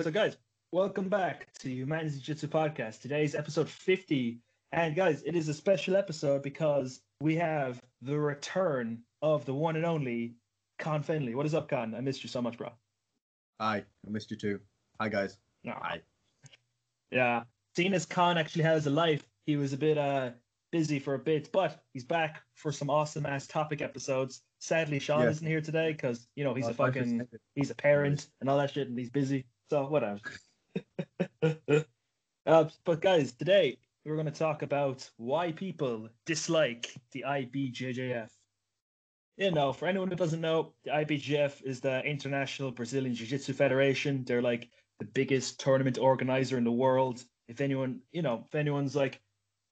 So, guys, welcome back to Man's Jiu Jitsu Podcast. Today's episode 50. And, guys, it is a special episode because we have the return of the one and only Con Finley. What is up, Con? I missed you so much, bro. Hi, I missed you too. Hi, guys. No. Hi. Yeah. Seeing as Con actually has a life, he was a bit uh busy for a bit, but he's back for some awesome ass topic episodes. Sadly, Sean Yes. isn't here today because you know he's a fucking he's a parent and all that shit, and he's busy. So whatever. uh, but guys, today we're going to talk about why people dislike the IBJJF. You know, for anyone who doesn't know, the IBJJF is the International Brazilian Jiu-Jitsu Federation. They're like the biggest tournament organizer in the world. If anyone, you know, if anyone's like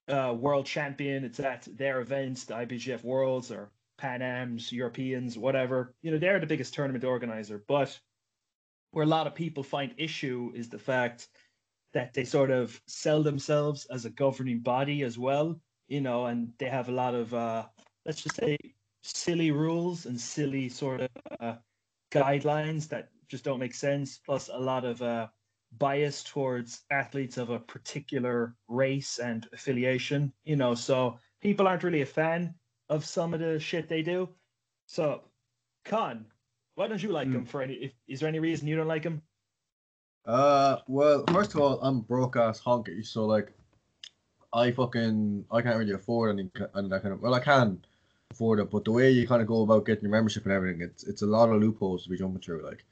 uh, world champion, it's at their events, the IBJJF Worlds or Pan Am's, Europeans, whatever. You know, they're the biggest tournament organizer. But where a lot of people find issue is the fact that they sort of sell themselves as a governing body as well, you know, and they have a lot of, uh, let's just say, silly rules and silly sort of uh, guidelines that just don't make sense, plus a lot of uh, bias towards athletes of a particular race and affiliation, you know, so people aren't really a fan of some of the shit they do. So, Con, why don't you like Hmm. him for any? If, is there any reason you don't like him? Uh, well, first of all, I'm broke ass honky, so like, I fucking I can't really afford any and that kind of well, I can afford it, but the way you kind of go about getting your membership and everything, it's it's a lot of loopholes to be jumping through. Like,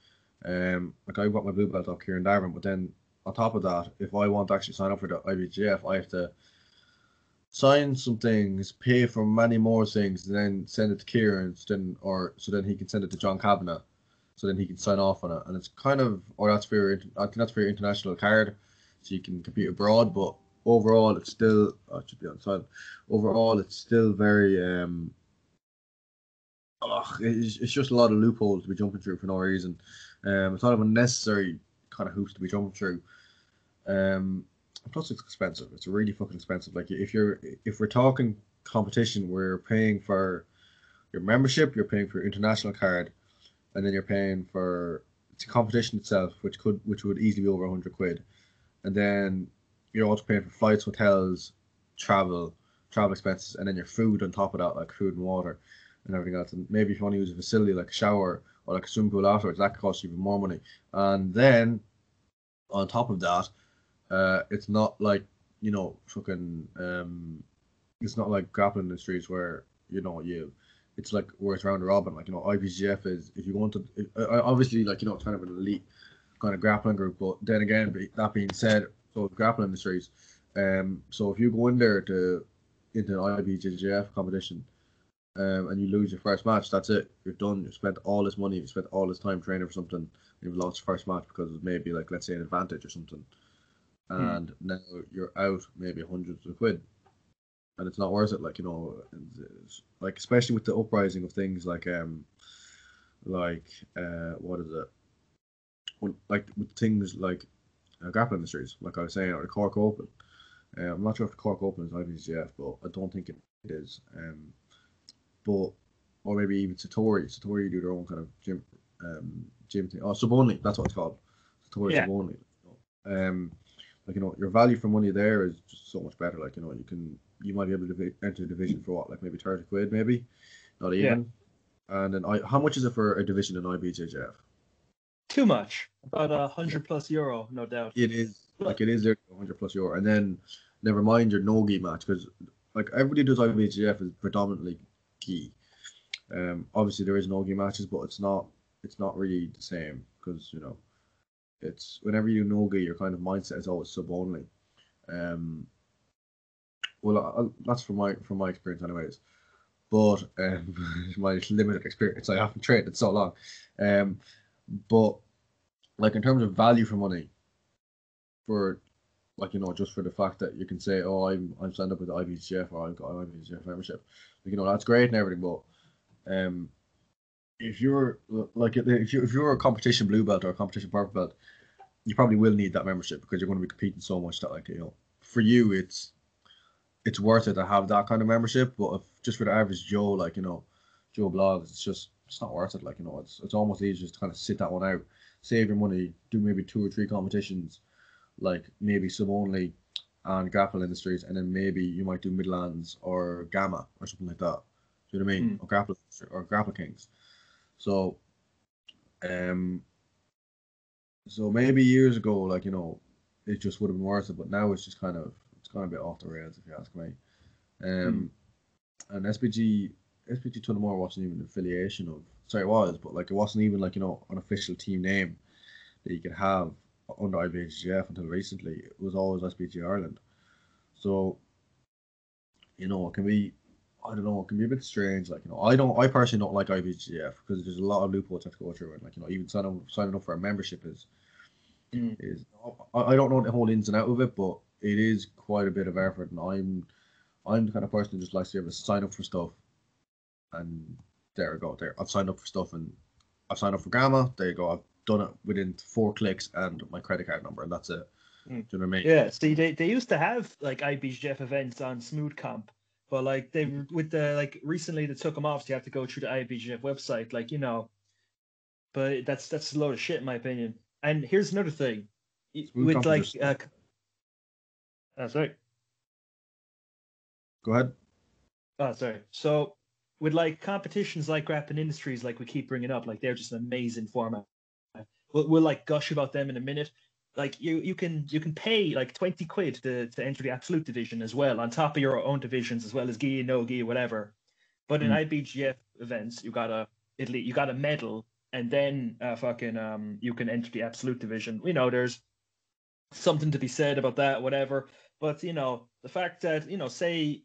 um, like I've got my blue belt up here in Darwin, but then on top of that, if I want to actually sign up for the IBGF, I have to sign some things, pay for many more things, and then send it to Kieran, so then or so then he can send it to John Kavanagh, so then he can sign off on it. And it's kind of, or that's for your, I think that's for your international card, so you can compete abroad. But overall, it's still, oh, it should be on side. Overall, it's still very, um, ugh, it's, it's just a lot of loopholes to be jumping through for no reason. Um, it's a of unnecessary kind of hoops to be jumping through. Um, plus it's expensive. It's really fucking expensive. Like if you're if we're talking competition, we're paying for your membership, you're paying for your international card, and then you're paying for a competition itself, which could which would easily be over hundred quid, and then you're also paying for flights, hotels, travel, travel expenses, and then your food on top of that, like food and water, and everything else. And maybe if you want to use a facility like a shower or like a swimming pool afterwards, that could cost you even more money. And then on top of that, uh, it's not like you know fucking um, it's not like grappling industries where you know you it's like where it's round robin. Like you know, IBGF is if you want to uh, obviously like you know kind of an elite kind of grappling group. But then again, that being said, so grappling industries. Um, so if you go in there to into an IBJJF competition, um, and you lose your first match, that's it. You're done. You spent all this money. You spent all this time training for something. You've lost your first match because of maybe like let's say an advantage or something, Hmm. and now you're out maybe hundreds of quid, and it's not worth it. Like you know, like especially with the uprising of things like um, like uh, what is it? When, like with things like uh, grappling industries, like I was saying, or the Cork Open. Uh, I'm not sure if the Cork Open is IBJJF, but I don't think it, is. Um, but or maybe even Satori. Satori do their own kind of gym, um, gym thing. Oh, sub only. That's what it's called. Satori Yeah. Um, like you know, your value for money there is just so much better. Like you know, you can you might be able to enter a division for what, like maybe thirty quid, maybe, not Yeah. even. And then I, how much is it for a division in IBJJF? Too much. About a hundred plus euro, no doubt. It is like it is there 100 plus euro, and then never mind your no gi match because like everybody does IBJJF is predominantly gi. Um, obviously there is no gi matches, but it's not it's not really the same because you know it's whenever you no gi, your kind of mindset is always sub only. Um, well, I, that's from my from my experience, anyways. But um, my limited experience, I haven't traded so long. Um, but like in terms of value for money, for like you know just for the fact that you can say oh I'm I'm signed up with the IBJJF or I've got IBJJF membership like, you know that's great and everything but um if you're like if you if you're a competition blue belt or a competition purple belt you probably will need that membership because you're going to be competing so much that like you know for you it's it's worth it to have that kind of membership but if just for the average Joe like you know Joe Bloggs it's just it's not worth it like you know it's it's almost easier just to kind of sit that one out save your money, do maybe two or three competitions, like maybe sub only and grapple industries, and then maybe you might do Midlands or Gamma or something like that. Do you know what I mean? Mm. Or grapple or grapple kings. So, um, so maybe years ago, like you know, it just would have been worth it, but now it's just kind of it's kind of a bit off the rails if you ask me. Um, and SBG SBG Tullamore wasn't even an affiliation of. Sorry, it was, but like it wasn't even like you know an official team name that you could have under IBHGF until recently. It was always SBG Ireland. So, you know, it can be, I don't know, it can be a bit strange. Like you know, I don't, I personally don't like IBGF because there's a lot of loopholes you have to go through, and like you know, even signing up, signing up for a membership is Mm. is I, I don't know the whole ins and out of it, but it is quite a bit of effort, and I'm I'm the kind of person who just likes to be able to sign up for stuff, and there we go. There, I've signed up for stuff, and I've signed up for Gamma. There you go. I've done it within four clicks and my credit card number, and that's it. Mm. Do you know what I mean? Yeah, see, they, they used to have like IBGF events on Smooth Comp, but like they with the like recently they took them off, so you have to go through the IBGF website, like you know. But that's that's a load of shit in my opinion. And here's another thing, with like, uh, oh, sorry, Go ahead. oh sorry. So with like competitions like Grappling Industries, like we keep bringing up, like they're just an amazing format. We'll, we'll like gush about them in a minute. Like you, you can you can pay like twenty quid to, to enter the absolute division as well, on top of your own divisions as well as gi, no gi, whatever. But in IBGF events, you gotta Italy, you got a medal, and then uh, fucking um, you can enter the absolute division. You know, there's something to be said about that, whatever. But you know, the fact that you know, say,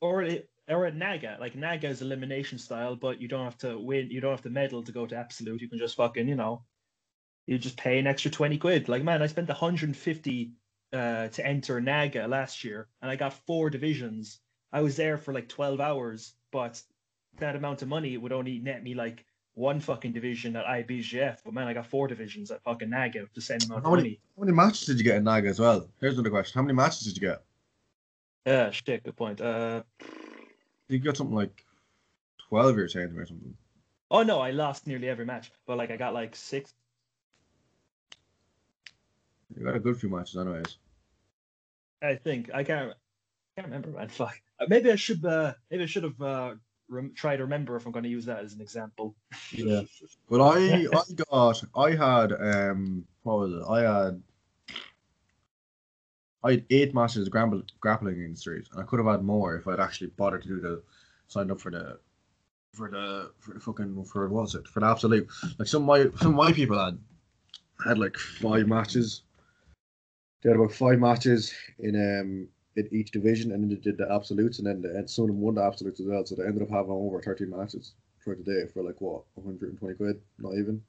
or or at Naga, like Naga is elimination style, but you don't have to win, you don't have to medal to go to absolute. You can just fucking, you know, you just pay an extra twenty quid. Like man, I spent 150 uh, to enter Naga last year, and I got four divisions. I was there for like 12 hours, but that amount of money would only net me like one fucking division at IBGF. But man, I got four divisions at fucking Naga with the same amount How of many, money. how many matches did you get in Naga as well? Here's another question. How many matches did you get? Yeah, shit, good point. Uh, You got something like 12 you're saying or something. oh no, I lost nearly every match, but like I got like six. You got a good few matches anyways. I think I can't. Can't remember, man. Fuck. Maybe I should. Uh, maybe I should have uh, rem- try to remember if I'm going to use that as an example. Yeah. But I I got I had um what was it? I had I had eight matches of grappling grappling industries and I could have had more if I'd actually bothered to do the signed up for the for the for the fucking for what was it for the absolute like some of my some of my people had had like five matches. They had about five matches in um in each division and then they did the absolutes and then the, and some of them won the absolutes as well. So they ended up having over thirteen matches throughout the day for like what, 120 quid, not even.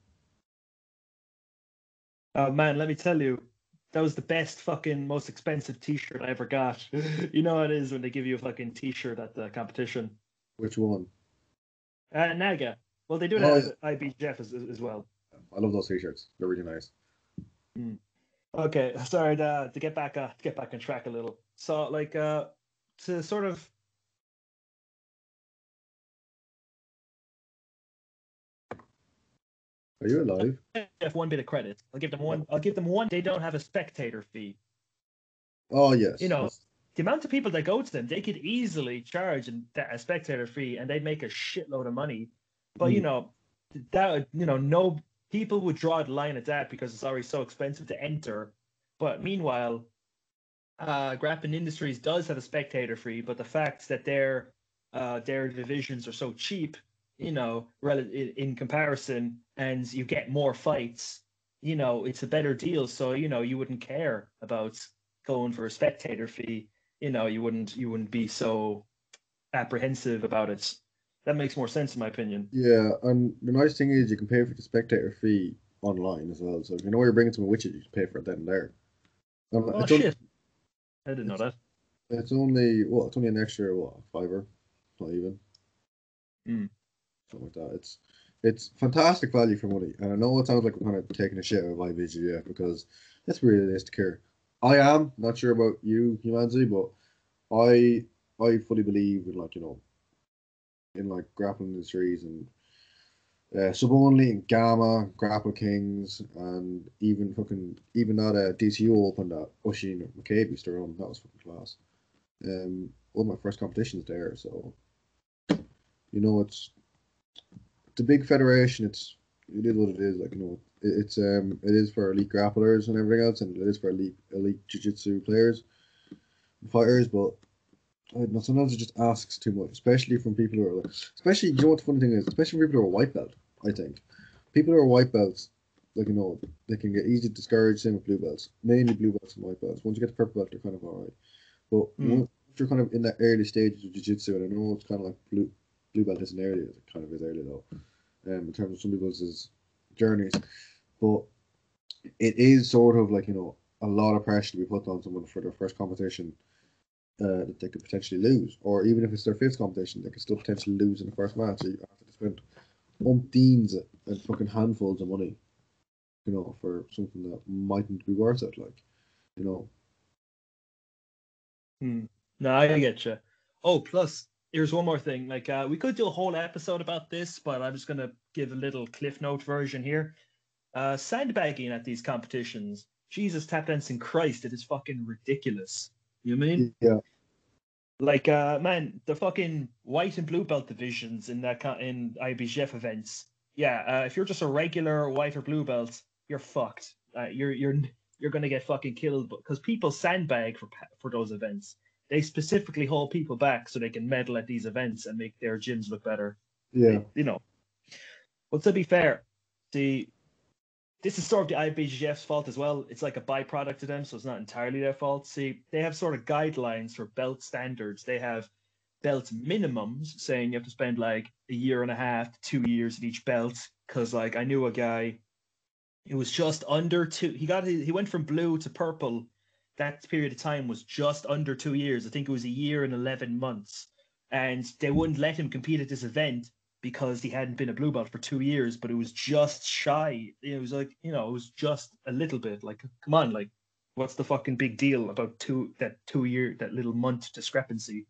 Oh man, let me tell you, that was the best fucking most expensive T-shirt I ever got. you know how it is when they give you a fucking T-shirt at the competition. Which one? Uh, Naga. Well, they do Oh, that at IBJF as, as well. I love those t-shirts. They're really nice. Okay, sorry to, to get back uh, to get back on track a little. So like uh to sort of Are you alive? have one bit of credit. I'll give them one. I'll give them one. They don't have a spectator fee. Oh yes. You know, the amount of people that go to them, they could easily charge a spectator fee, and they'd make a shitload of money. But you Mm. know, that you know, no people would draw the line at that because it's already so expensive to enter. But meanwhile, uh, Grappling Industries does have a spectator fee, but the fact that their uh, their divisions are so cheap, you know, in comparison, and you get more fights, you know, it's a better deal. So you know, you wouldn't care about going for a spectator fee. You know, you wouldn't you wouldn't be so apprehensive about it. That makes more sense in my opinion. Yeah, and the nice thing is you can pay for the spectator fee online as well. So if you know you're bringing someone with you, just pay for it then and there. Um, Oh shit! I didn't know that. it's only what? It's only an extra what? Fiver, not even. Mm. Something like that. It's it's fantastic value for money, and I know it sounds like I'm kind of taking a shit out of IBGF because be realistic here. I am not sure about you, Humanzi, but I I fully believe in like you know in like grappling industries and uh, sub only, Gamma, Grapple Kings, and even fucking even that uh, DCU Open that Oisin McCabe used to run. That was fucking class. Um, one of my first competitions there, so you know it's the big federation. It's it is what it is. Like you know, it, it's um it is for elite grapplers and everything else, and it is for elite elite jiu-jitsu players, fighters. But I don't know, sometimes it just asks too much, especially from people who are like, especially you know what the funny thing is, especially people who are white belt. I think people who are white belts, like you know, they can get easily discouraged. Same with blue belts, mainly blue belts and white belts. Once you get to purple belt, they're kind of alright. But Mm. once you're kind of in that early stages of jiu-jitsu, and I know it's kind of like blue blue belt isn't early, it kind of is early though, um, in terms of some people's journeys. But it is sort of like you know a lot of pressure to be put on someone for their first competition uh, that they could potentially lose, or even if it's their fifth competition, they could still potentially lose in the first match. Have to spend umpteens and fucking handfuls of money, you know, for something that mightn't be worth it. Like, you know, Hmm. No, I get you. Oh, plus, here's one more thing. Like, uh, we could do a whole episode about this, but I'm just gonna give a little cliff note version here. Uh, sandbagging at these competitions, Jesus, tap dancing Christ, it is fucking ridiculous. You know what I mean? yeah, Like, uh, man, the fucking white and blue belt divisions in that in IBJF events. Yeah, uh, if you're just a regular white or blue belt, you're fucked. Uh, you're you're you're gonna get fucking killed because people sandbag for for those events. They specifically hold people back so they can medal at these events and make their gyms look better. yeah, You know. But to be fair, the this is sort of the IBJJF's fault as well. It's like a byproduct of them, so it's not entirely their fault. See, they have sort of guidelines for belt standards. They have belt minimums saying you have to spend like a year and a half to two years at each belt. Because like I knew a guy, it was just under two. He got he went from blue to purple. That period of time was just under two years. I think it was a year and eleven months, and they wouldn't let him compete at this event because he hadn't been a blue belt for two years, but it was just shy. It was like, you know, it was just a little bit. Like, come on, like, what's the fucking big deal about two that two year that little month discrepancy?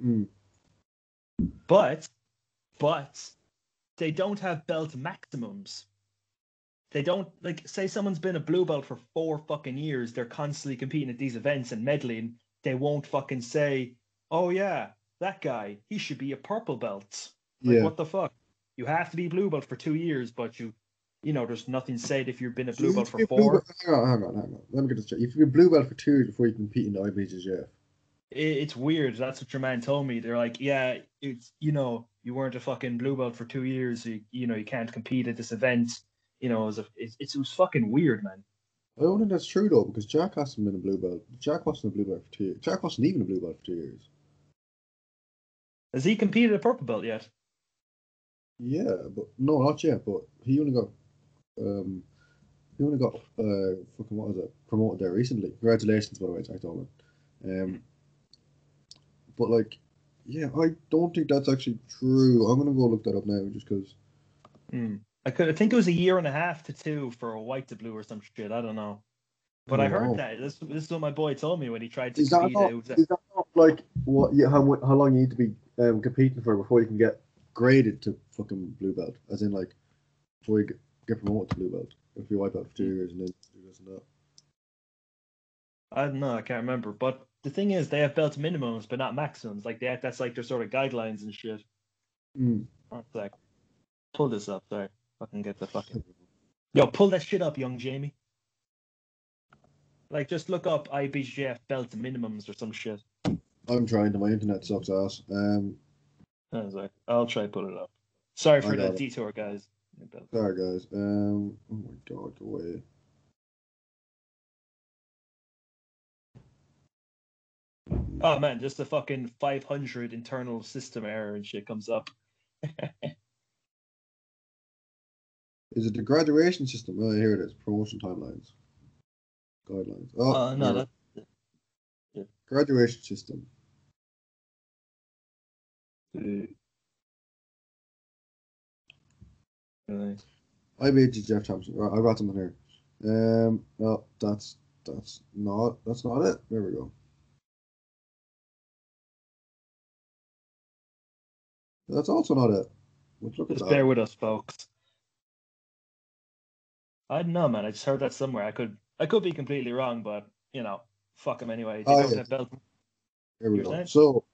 mm, But, but they don't have belt maximums. They don't like say someone's been a blue belt for four fucking years. They're constantly competing at these events and medalling. They won't fucking say, "Oh yeah, that guy, he should be a purple belt." Like, yeah. what the fuck? You have to be blue belt for two years, but you, you know, there's nothing said if you've been a blue belt for to be a blue four. belt- Hang on, hang on, hang on. Let me get this straight. If You have to be a blue belt for two years before you compete in the IBJJF. It's weird. That's what your man told me. They're like, yeah, it's you know, you weren't a fucking blue belt for two years. You, you know, you can't compete at this event. You know, it was, a, it, it was fucking weird, man. I don't think that's true though, because Jack hasn't been a blue belt. Jack wasn't a blue belt for two years. Jack wasn't even a blue belt for two years. Has he competed at purple belt yet? Yeah, but no, not yet. But he only got, um, he only got uh, fucking what was it? Promoted there recently. Congratulations, by the way, Jack Dolman. Um, but like, yeah, I don't think that's actually true. I'm gonna go look that up now, just because. Hmm. I could. I think it was a year and a half to two for a white to blue or some shit. I don't know. But I Oh, heard wow. that. This, this is what my boy told me when he tried to Is that not, is that not like what? Yeah, how how long you need to be um, competing for before you can get graded to fucking blue belt? As in, like, before you get, promoted to blue belt, if you wipe out for two years and then do this and that. I don't know. I can't remember. But the thing is, they have belt minimums, but not maximums. Like they, that's like their sort of guidelines and shit. Mm. One sec. Pull this up. Sorry. Fucking get the fucking. Yo, pull that shit up, young Jamie. Like, just look up IBJF belt minimums or some shit. I'm trying to. My internet sucks ass. Um, I was like, I'll try to pull it up. Sorry for the it. detour, guys. sorry guys. Um, oh my god, go away. Oh man, just a fucking 500 internal system error and shit comes up. Is it the graduation system? Oh, here it is. Promotion timelines, guidelines. Oh, Uh, no, that. graduation system. Uh, IBH Jeff Thompson. I got something here. Um, no, that's that's not that's not it. There we go. That's also not it. Let's look at Just that. bear with us, folks. I don't know, man. I just heard that somewhere. I could I could be completely wrong, but you know, fuck him anyway. Oh, yeah. have belt. Here we go. saying? So,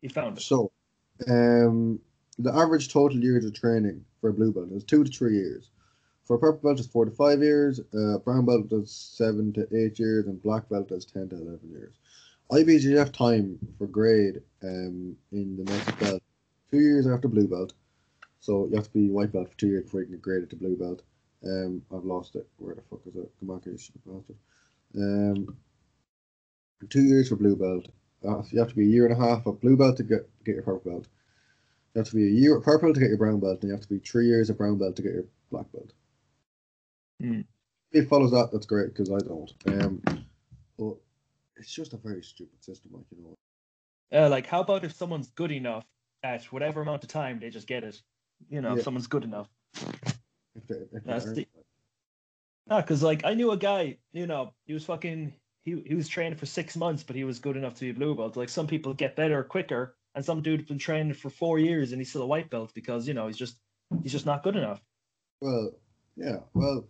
He found it. so, um, the average total years of training for a blue belt is two to three years. For a purple belt, it's four to five years. Uh, brown belt is seven to eight years, and black belt is ten to eleven years. IBJJF time for grade um, in the next belt two years after blue belt. So you have to be white belt for two years before you can get graded to blue belt. Um, I've lost it. Where the fuck is it? Come on, you stupid bastard. Um, two years for blue belt. You have to be a year and a half of blue belt to get get your purple belt. You have to be a year purple to get your brown belt, and you have to be three years of brown belt to get your black belt. Hmm. If it follows that, that's great because I don't. Um, but it's just a very stupid system, like you know. Uh, like, how about if someone's good enough at whatever amount of time they just get it? You know, Yeah. if someone's good enough. If they, if they That's the- Ah, because like I knew a guy, you know, he was fucking he he was training for six months, but he was good enough to be a blue belt. Like some people get better quicker, and some dude's been training for four years and he's still a white belt because you know he's just he's just not good enough. Well, yeah, well,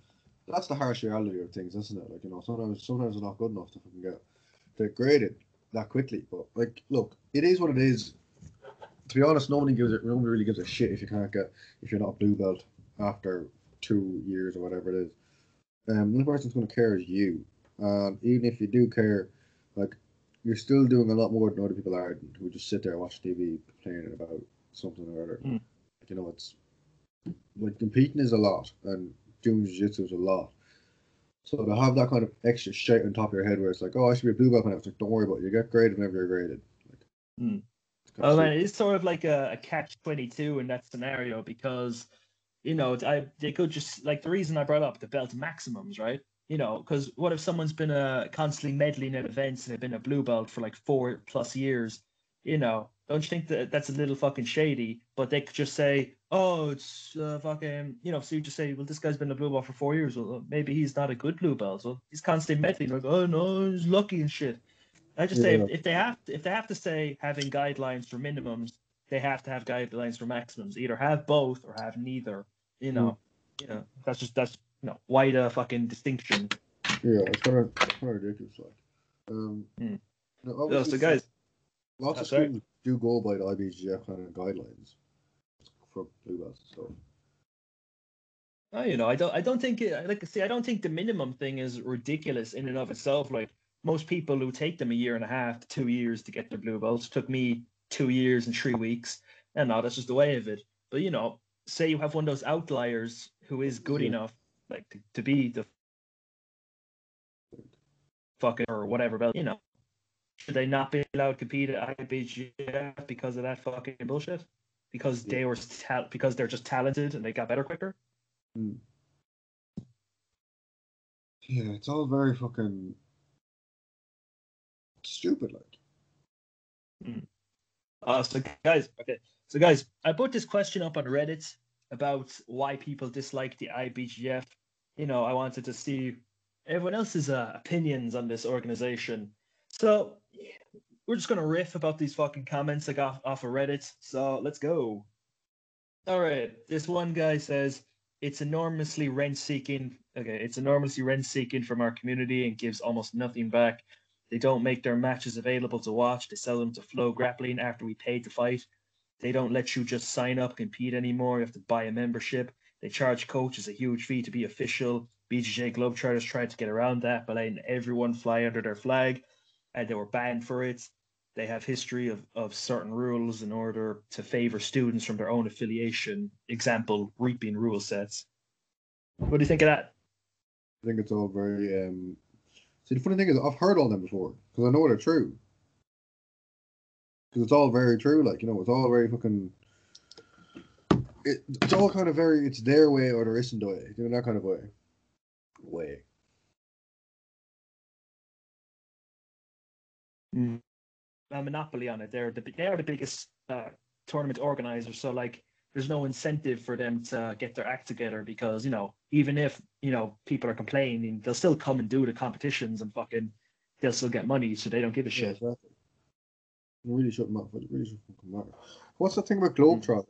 that's the harsh reality of things, isn't it? Like you know, sometimes sometimes they're not good enough to fucking get get graded that quickly. But like, look, it is what it is. To be honest, nobody gives it. Nobody really gives a shit if you can't get if you're not a blue belt after two years or whatever it is. Um, the only person's going to care is you. And even if you do care, like you're still doing a lot more than other people are who just sit there and watch TV complaining about something or other. Mm. Like, you know, it's like competing is a lot and doing jiu-jitsu is a lot. So to have that kind of extra shit on top of your head where it's like, oh, I should be a blue belt now. It's like, don't worry about it. You get graded whenever you're graded. Like, Mm. Oh man, it's sort of like a, a catch twenty two in that scenario because you know I they could just like the reason I brought up the belt maximums, right? You know, because what if someone's been uh, constantly medalling in events and they've been a blue belt for like four plus years? You know, don't you think that that's a little fucking shady? But they could just say, oh, it's uh, fucking, you know, so you just say, well, this guy's been a blue belt for four years. Well, maybe he's not a good blue belt. So he's constantly medalling. Like, oh no, he's lucky and shit. I just say if, if they have if they have to say having guidelines for minimums, they have to have guidelines for maximums. Either have both or have neither. You know, you know that's just that's know wider fucking distinction. Yeah, it's kind of, it's kind of ridiculous. Like, um, Mm. now, So, so guys, lots Oh, of sorry. schools do go by the IBGF kind of guidelines for blue belts and stuff. Oh, you know, I don't, I don't think, it, like, see, I don't think the minimum thing is ridiculous in and of itself. Like most people who take them a year and a half to two years to get their blue belts took me two years and three weeks, and now that's just the way of it. But you know, say you have one of those outliers who is good Yeah. enough, like to, to be the fucking or whatever belt, you know, should they not be allowed to compete at IBGF because of that fucking bullshit? Because Yeah. they were ta- because they're just talented and they got better quicker. Yeah, it's all very fucking stupid. Like, Uh, so guys, okay. So guys, I put this question up on Reddit about why people dislike the IBGF. You know, I wanted to see everyone else's uh, opinions on this organization. So we're just gonna riff about these fucking comments I got off of Reddit. So let's go. All right, this one guy says it's enormously rent seeking. Okay, it's enormously rent seeking from our community and gives almost nothing back. They don't make their matches available to watch. They sell them to Flow Grappling after we paid to fight. They don't let you just sign up, compete anymore. You have to buy a membership. They charge coaches a huge fee to be official. BJJ Globetrotters tried to get around that by letting everyone fly under their flag, and they were banned for it. They have history of, of certain rules in order to favor students from their own affiliation. Example, reaping rule sets. What do you think of that? I think it's all very. um See, the funny thing is, I've heard all them before because I know they're true. Because it's all very true. Like you know, it's all very fucking. It, it's all kind of very. It's their way or there isn't a way. You know that kind of way. Way. a monopoly on it. They're the they are the biggest uh, tournament organizers. So like, there's no incentive for them to get their act together because you know even if you know people are complaining, they'll still come and do the competitions and fucking they'll still get money. So they don't give a Yeah, shit. exactly. Really shouldn't matter. It really fucking matter. What's the thing about Globetrotters?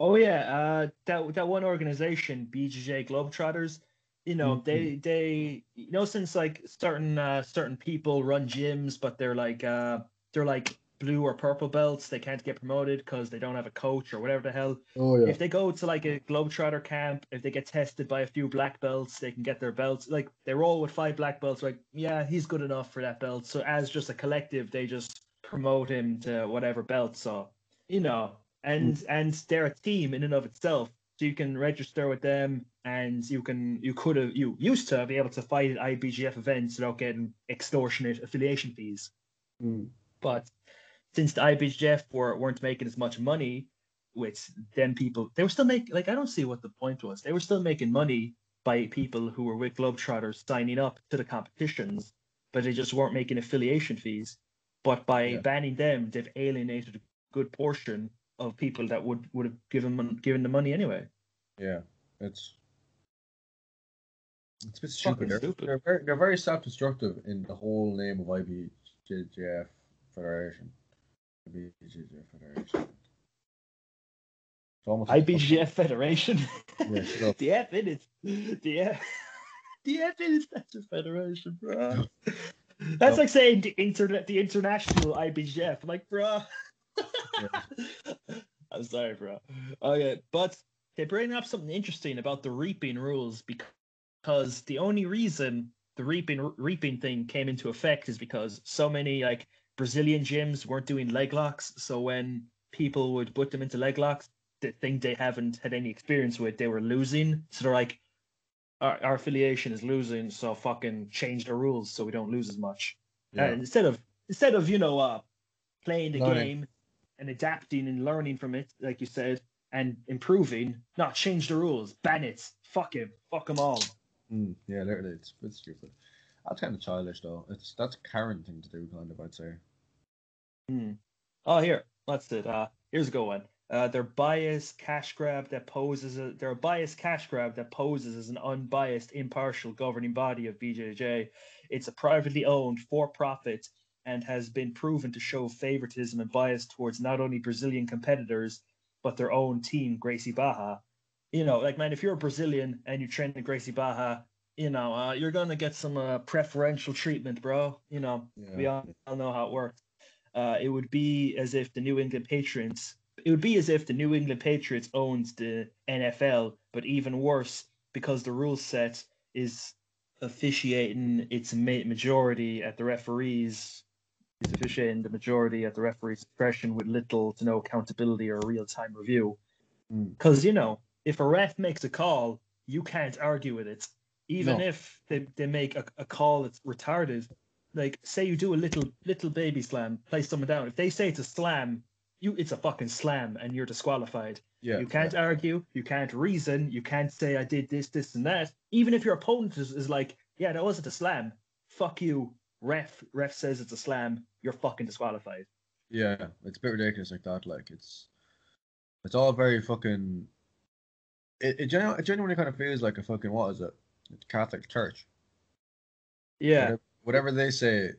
Oh yeah, uh, that that one organization, BJJ Globetrotters. You know, Mhm. they they you know since like certain uh, certain people run gyms, but they're like uh, they're like blue or purple belts. They can't get promoted because they don't have a coach or whatever the hell. Oh yeah. If they go to like a Globetrotter camp, if they get tested by a few black belts, they can get their belts. Like they roll with five black belts, like yeah, he's good enough for that belt. So as just a collective, they just promote him to whatever belt. So you know, and and they're a team in and of itself. So you can register with them, and you can you could have you used to be able to fight at IBGF events without getting extortionate affiliation fees. Mm. But since the IBGF were, weren't making as much money with them people, they were still making, like, I don't see what the point was. They were still making money by people who were with Globetrotters signing up to the competitions, but they just weren't making affiliation fees. But by Yeah. banning them, they've alienated a good portion of people that would, would have given, given the money anyway. Yeah. It's it's a bit stupid. They're, stupid. they're very they're very self-destructive in the whole name of IBJJF Federation. IBJJF Federation. It's almost like IBGF Federation. Yeah, the F in it. The F. The F in it. That's a federation, bro. That's like saying the internet, the international IBGF. I'm like, bro. I'm sorry, bro. Okay, but they bring up something interesting about the reaping rules because the only reason the reaping reaping thing came into effect is because so many like Brazilian gyms weren't doing leg locks. So when people would put them into leg locks, the thing they haven't had any experience with, they were losing. So they're like, our, our affiliation is losing, so fucking change the rules so we don't lose as much. Yeah. And instead of instead of you know uh, playing the Learning. game and adapting and learning from it, like you said, and improving, not change the rules, ban it, fuck him, fuck them all. Mm, yeah, literally, it's it's stupid. That's kind of childish, though. It's that's a Karen thing to do, kind of. I'd say. Hmm. Oh, here, that's it. Uh, here's a good one. Uh, they're biased cash grab that poses a they're a biased cash grab that poses as an unbiased, impartial governing body of BJJ. It's a privately owned for-profit and has been proven to show favoritism and bias towards not only Brazilian competitors but their own team, Gracie Barra. You know, like man, if you're a Brazilian and you train in Gracie Barra, you know, uh, you're gonna get some uh, preferential treatment, bro. You know, Yeah. we all, all know how it works. Uh, it would be as if the New England Patriots. It would be as if the New England Patriots owns the NFL, but even worse because the rule set is officiating its majority at the referees. Is officiating the majority at the referee's discretion with little to no accountability or real time review. Mm. Because you know, if a ref makes a call, you can't argue with it, even No. if they, they make a, a call that's retarded. Like, say you do a little little baby slam, place someone down. If they say it's a slam, you it's a fucking slam, and you're disqualified. Yeah. you can't argue, you can't reason, you can't say I did this, this, and that. Even if your opponent is, is like, yeah, that wasn't a slam. Fuck you, ref. Ref says it's a slam. You're fucking disqualified. Yeah, it's a bit ridiculous like that. Like it's, it's all very fucking. It it, genu- it genuinely kind of feels like a fucking what is it? It's Catholic Church. Yeah, Whatever, whatever they say,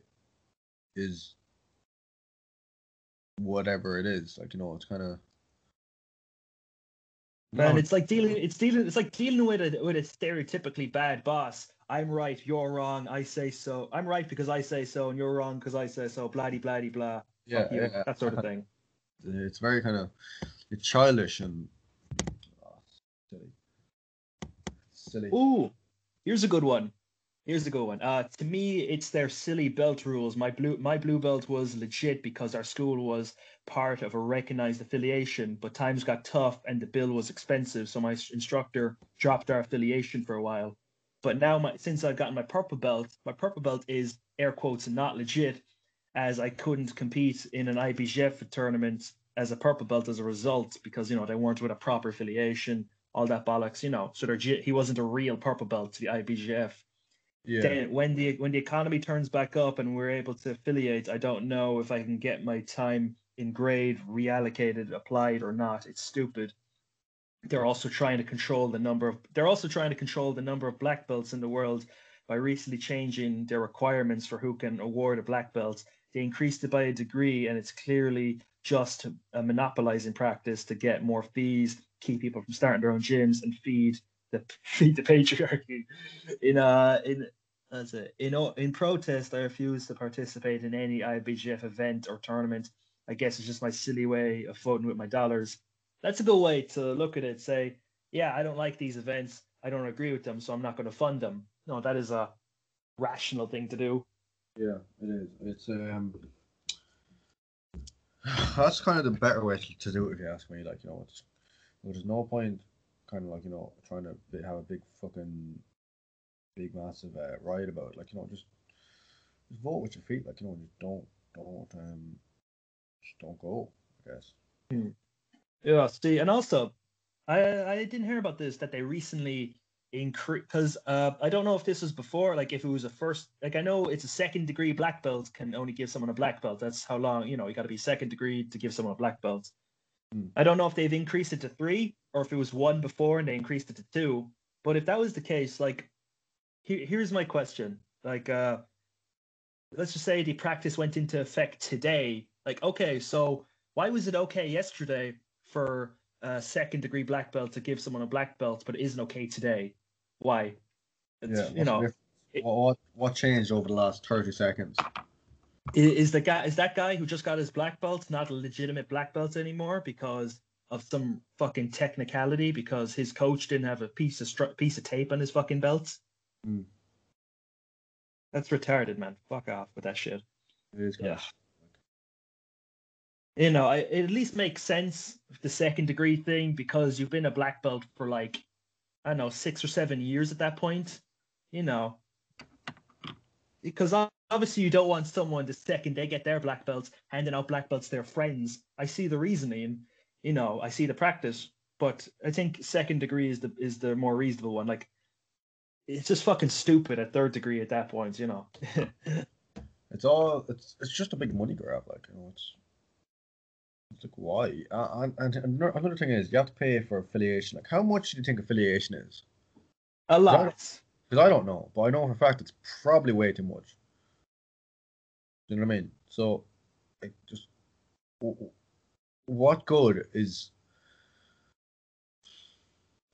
is. Whatever it is, like you know, it's kind of. Man, it's like dealing. It's dealing. It's like dealing with a with a stereotypically bad boss. I'm right, you're wrong. I say so. I'm right because I say so, and you're wrong because I say so. Bloody, bloody, blah. yeah, Fuck you, yeah, that sort of thing. It's very kind of, it's childish and. oh, silly. Silly. Ooh, here's a good one. Here's a good one. Uh, to me, it's their silly belt rules. My blue my blue belt was legit because our school was part of a recognized affiliation, but times got tough and the bill was expensive, so my instructor dropped our affiliation for a while. But now, my since I've gotten my purple belt, my purple belt is air quotes not legit, as I couldn't compete in an IBJF tournament as a purple belt as a result because you know they weren't with a proper affiliation, all that bollocks, you know. So he wasn't a real purple belt to the IBJF Yeah. then when the when the economy turns back up and we're able to affiliate, I don't know if I can get my time in grade reallocated, applied or not. It's stupid. They're also trying to control the number of they're also trying to control the number of black belts in the world by recently changing their requirements for who can award a black belt. they increased it by a degree, and it's clearly just a monopolizing practice to get more fees, keep people from starting their own gyms, and feed the the patriarchy. In uh in that's it. In in protest, I refuse to participate in any IBGF event or tournament. I guess it's just my silly way of voting with my dollars. That's a good way to look at it. Say, yeah, I don't like these events. I don't agree with them, so I'm not going to fund them. No, that is a rational thing to do. Yeah, it is. It's um, that's kind of the better way to do it, if you ask me. Like, you know, it's, there's no point, kind of like you know, trying to have a big fucking, big massive uh, riot about it. Like, you know, just just vote with your feet. Like, you know, just don't don't um, just don't go. I guess. Hmm. Yeah. See, and also, I I didn't hear about this that they recently increase because uh, I don't know if this was before, like if it was a first, like I know it's a second degree black belt can only give someone a black belt. That's how long you know you got to be second degree to give someone a black belt. Hmm. I don't know if they've increased it to three or if it was one before and they increased it to two. But if that was the case, like here, here's my question: like uh, let's just say the practice went into effect today. Like okay, so why was it okay yesterday for a second degree black belt to give someone a black belt, but it isn't okay today? why. It's, yeah, you know, it, what what changed over the last thirty seconds? Is the guy is that guy who just got his black belt not a legitimate black belt anymore because of some fucking technicality because his coach didn't have a piece of stru- piece of tape on his fucking belt? Mm. That's retarded, man. Fuck off with that shit. It is yeah. You know, I, it at least makes sense the second degree thing because you've been a black belt for like I don't know, six or seven years at that point, you know, because obviously you don't want someone the second they get their black belts handing out black belts to their friends. I see the reasoning, you know, I see the practice, but I think second degree is the is the more reasonable one. Like, it's just fucking stupid at third degree at that point, you know. it's all it's it's just a big money grab, like you know, it's it's like why? And, and another thing is you have to pay for affiliation. Like how much do you think affiliation is? A lot. Because I, don't know, but I know for a fact it's probably way too much. Do you know what I mean? So, like, just what good is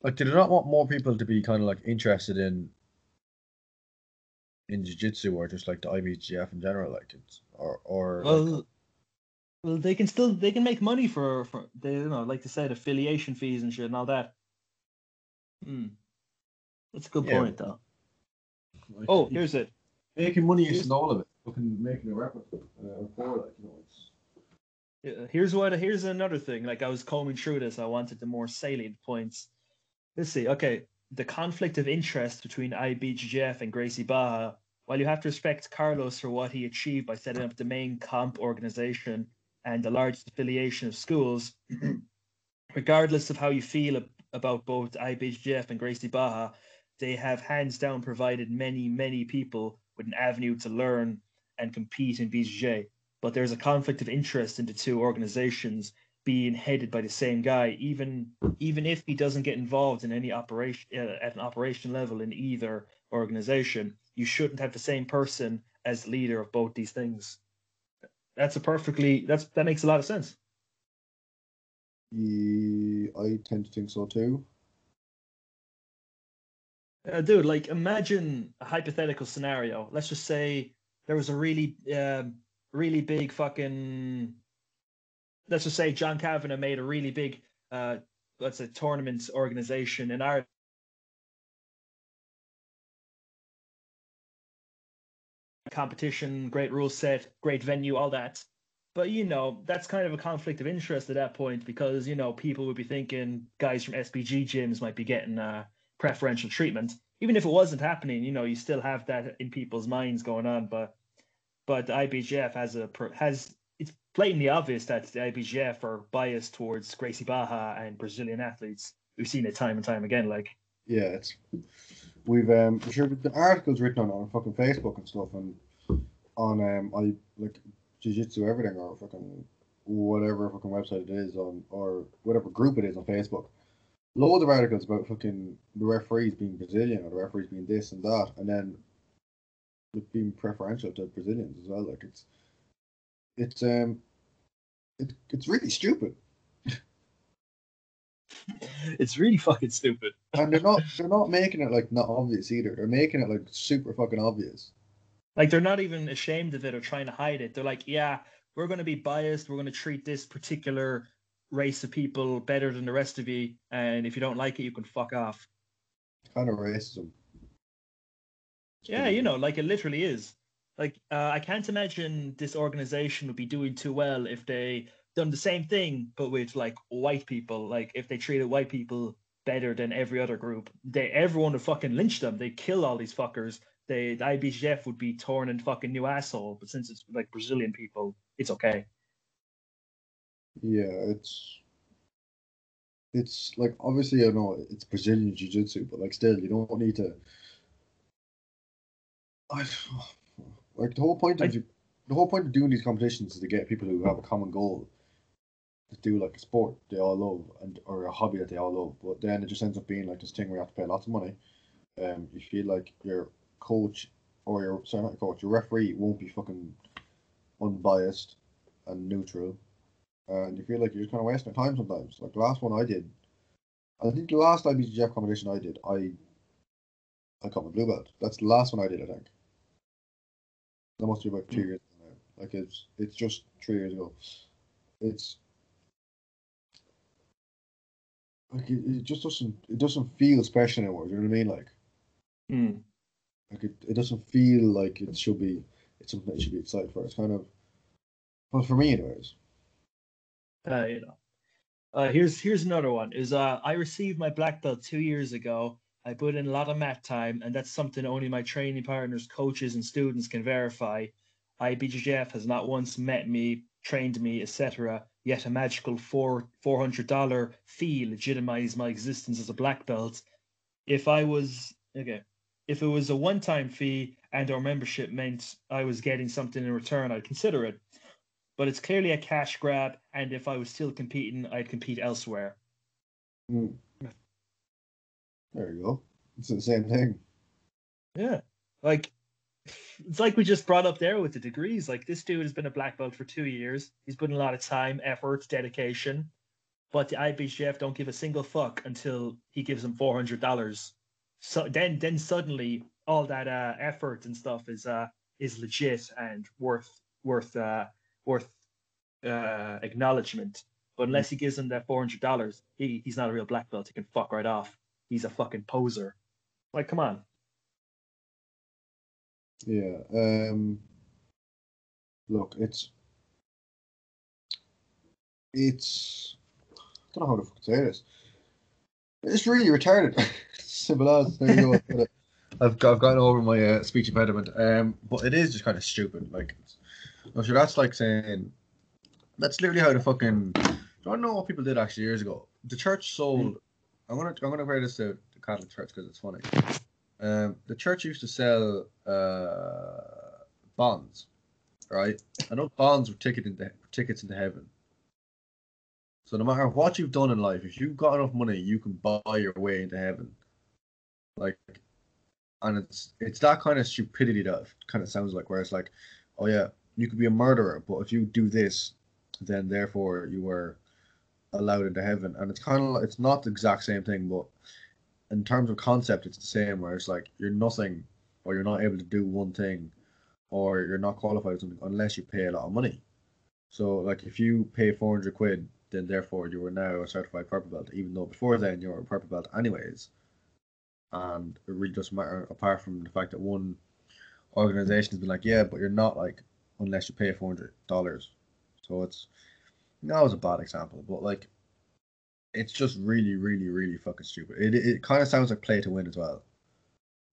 like? Do they not want more people to be kind of like interested in in jiu-jitsu or just like the IBGF in general? Like it's or or well. Like, well, they can still they can make money for for they you know like they said affiliation fees and shit and all that. Hmm. That's a good yeah. point though. Like, oh, here's it. Making money isn't all of it. Fucking making a record uh, for like you know it's. Yeah, here's what here's another thing. Like I was combing through this, I wanted the more salient points. Let's see. Okay, the conflict of interest between IBJJF and Gracie Barra. While you have to respect Carlos for what he achieved by setting up the main comp organization, and the largest affiliation of schools, regardless of how you feel about both IBJJF and Gracie Barra, they have hands down provided many, many people with an avenue to learn and compete in BJJ. But there's a conflict of interest in the two organizations being headed by the same guy, even even if he doesn't get involved in any operation uh, at an operation level in either organization. You shouldn't have the same person as leader of both these things that's a perfectly that's that makes a lot of sense. Yeah, I tend to think so too. Uh, dude, like imagine a hypothetical scenario. Let's just say there was a really, uh, really big fucking. Let's just say John Kavanagh made a really big, uh, let's say tournament organization in Ireland competition, great rule set, great venue, all that. But you know, that's kind of a conflict of interest at that point because you know people would be thinking guys from SBG gyms might be getting uh, preferential treatment, even if it wasn't happening. You know, you still have that in people's minds going on. But but the IBJJF has a has it's blatantly obvious that the IBJJF are biased towards Gracie Barra and Brazilian athletes. We've seen it time and time again. Like yeah, it's we've um sure the articles written on on fucking Facebook and stuff and on um I like jiu-jitsu everything or fucking whatever fucking website it is on or whatever group it is on Facebook. Loads of articles about fucking the referees being Brazilian or the referees being this and that and then being preferential to Brazilians as well. Like it's it's um, it, it's really stupid, it's really fucking stupid. and they're not they're not making it like not obvious either. They're making it like super fucking obvious. Like they're not even ashamed of it or trying to hide it. They're like, yeah, we're going to be biased. We're going to treat this particular race of people better than the rest of you, and if you don't like it, you can fuck off. Kind of racism. Yeah, you know, like it literally is. Like uh, I can't imagine this organization would be doing too well if they done the same thing but with like white people. Like if they treated white people better than every other group, they everyone would fucking lynch them. They kill all these fuckers. They the IBJJF would be torn and fucking new asshole. But since it's like Brazilian people, it's okay. Yeah, it's it's like obviously I know it's Brazilian Jiu Jitsu, but like still you don't need to. I, like the whole point of I- the whole point of doing these competitions is to get people who have a common goal to do like a sport they all love and or a hobby that they all love. But then it just ends up being like this thing where you have to pay lots of money. Um, you feel like your coach or your sorry not your coach, your referee won't be fucking unbiased and neutral and you feel like you're just kind of wasting time sometimes. Like the last one I did, I think the last IBJJF competition I did, I I got my blue belt. That's the last one I did, I think. That must be about two Mm. years ago now. Like it's it's just three years ago. It's like it, it just doesn't it doesn't feel special anymore. Do you know what I mean? Like Hmm. like it, it doesn't feel like it should be. It's something that you should be excited for. It's kind of well for me, anyways. Uh, you know. Uh, here's here's another one. Is uh, I received my black belt two years ago. I put in a lot of mat time, and that's something only my training partners, coaches, and students can verify. IBJJF has not once met me, trained me, etc. Yet a magical four four hundred dollar fee legitimized my existence as a black belt. If I was okay, if it was a one time fee and or membership meant I was getting something in return, I'd consider it but it's clearly a cash grab. And if I was still competing, I'd compete elsewhere. Mm. There you go. It's the same thing. Yeah, like it's like we just brought up there with the degrees. Like this dude has been a black belt for two years. He's put in a lot of time, effort, dedication. But the IBJJF don't give a single fuck until he gives them four hundred dollars. So then, then suddenly all that uh, effort and stuff is uh is legit and worth worth uh worth uh acknowledgement. But unless he gives them that four hundred dollars, he he's not a real black belt. He can fuck right off. He's a fucking poser. Like, come on. Yeah. Um. Look, it's it's. I don't know how to fucking say this. It's really retarded. Simple as. There you go. I've got. I've, got, gotten over my uh, speech impediment. Um, but it is just kind of stupid. Like, sure, that's like saying that's literally how the fucking. I Do I know what people did actually years ago? The church sold. I'm gonna I'm gonna compare this to the Catholic Church because it's funny. Um, the church used to sell uh, bonds, right? I know bonds were ticket into, tickets into heaven. So no matter what you've done in life, if you've got enough money, you can buy your way into heaven. Like, and it's it's that kind of stupidity that kind of sounds like, where it's like, oh yeah, you could be a murderer, but if you do this, then therefore you were allowed into heaven. And it's kind of it's not the exact same thing, but in terms of concept, it's the same. Where it's like you're nothing, or you're not able to do one thing, or you're not qualified unless you pay a lot of money. So like if you pay four hundred quid, then therefore you are now a certified purple belt, even though before then you were a purple belt anyways. And it really doesn't matter apart from the fact that one organization has been like, yeah, but you're not like unless you pay four hundred dollars. So it's that was a bad example, but like it's just really, really, really fucking stupid. It it kind of sounds like play to win as well.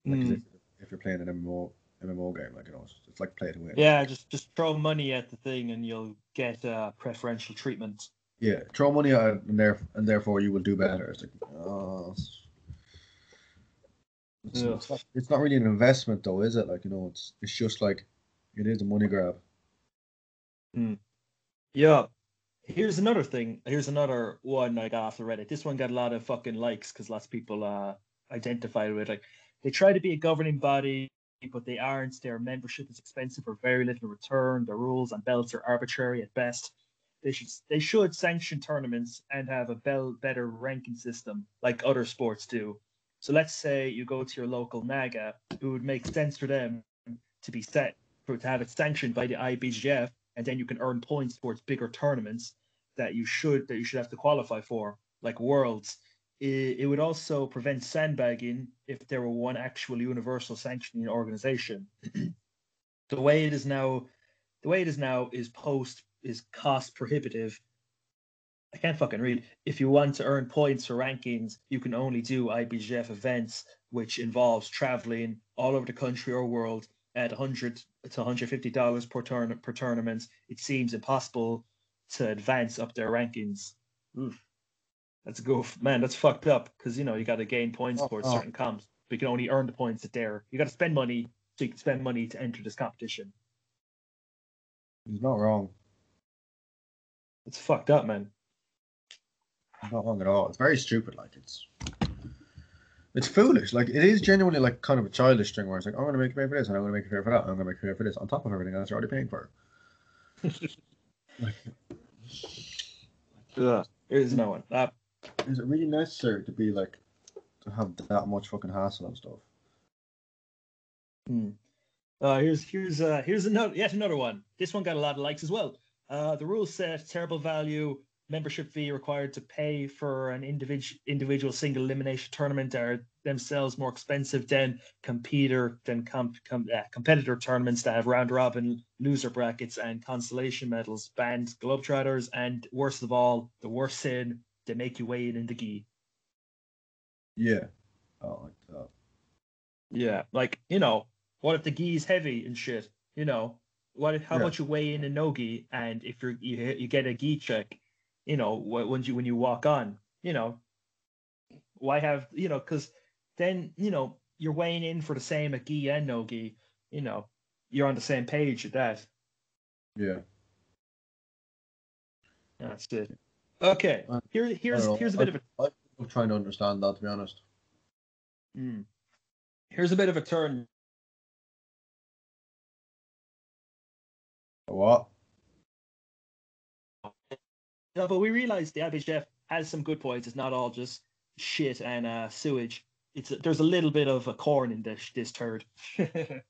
Like Mm. if, if you're playing an MMO MMO game, like you know, it's, it's like play to win. Yeah, just just throw money at the thing and you'll get uh, preferential treatment. Yeah, throw money at it and there and therefore you will do better. It's like, oh, it's, it's, it's not, it's not really an investment though, is it? Like you know, it's it's just like it is a money grab. Yeah. Here's another thing. Here's another one I got off the Reddit. This one got a lot of fucking likes because lots of people uh identified with it. Like they try to be a governing body but they aren't. Their membership is expensive for very little return. The rules and belts are arbitrary at best. They should they should sanction tournaments and have a bell, better ranking system like other sports do. So let's say you go to your local NAGA, it would make sense for them to be set for to have it sanctioned by the IBJJF, and then you can earn points towards bigger tournaments that you should that you should have to qualify for, like Worlds. It, it would also prevent sandbagging if there were one actual universal sanctioning organization. the way it is now, the way it is now is post is cost prohibitive. I can't fucking read. If you want to earn points for rankings, you can only do IBJJF events, which involves traveling all over the country or world at 100 to 150 dollars per turn per tournament. It seems impossible to advance up their rankings. Oof. That's a goof, man. That's fucked up because you know you got to gain points Oh, for oh. certain comps, but you can only earn the points at there. You got to spend money so you can spend money to enter this competition. He's not wrong. It's fucked up, man. Not wrong at all. It's very stupid. Like it's, it's foolish. Like it is genuinely like kind of a childish thing where it's like, I'm going to make a pay for this, and I'm going to make a pay for that, and I'm going to make a pay for this, on top of everything else you're already paying for. like. There's no one. Uh, is it really necessary to be like to have that much fucking hassle and stuff? Hmm. Uh, here's here's uh here's another yet another one. This one got a lot of likes as well. Uh, the rules set terrible value membership fee required to pay for an individual individual single elimination tournament are themselves more expensive than competitor than comp, com, uh, competitor tournaments that have round robin loser brackets and consolation medals. Banned globetrotters and worst of all, the worst sin they make you weigh in in the gi. Yeah. Oh, like that. Yeah, like you know, what if the gi is heavy and shit? You know, what if how Yeah. much you weigh in a no gi, and if you're you you get a gi check, you know, when you when you walk on, you know, why have you know? Because then you know you're weighing in for the same at gi and no gi. You know, you're on the same page at that. Yeah. That's it. Okay, Uh, here here's here's a bit of a I'm trying to understand that, to be honest. mm, here's a bit of a turn. What? No, but we realize the IBJJF has some good points. It's not all just shit and uh, sewage. It's a, there's a little bit of a corn in this this turd. that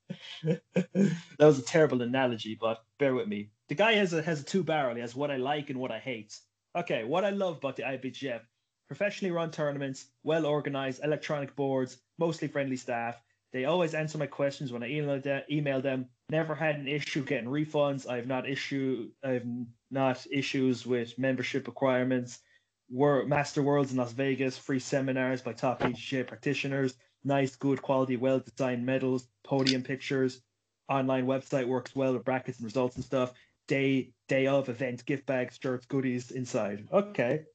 was a terrible analogy, but bear with me. The guy has a has a two barrel. He has what I like and what I hate. Okay, what I love about the IBJJF: professionally run tournaments, well organized, electronic boards, mostly friendly staff. They always answer my questions when I email them. Email them. Never had an issue getting refunds. I have not issue. I have not issues with membership requirements. Wor- Master Worlds in Las Vegas, free seminars by top HJ practitioners, nice, good quality, well designed medals, podium pictures, online website works well with brackets and results and stuff. Day day of event, gift bags, shirts, goodies inside. Okay,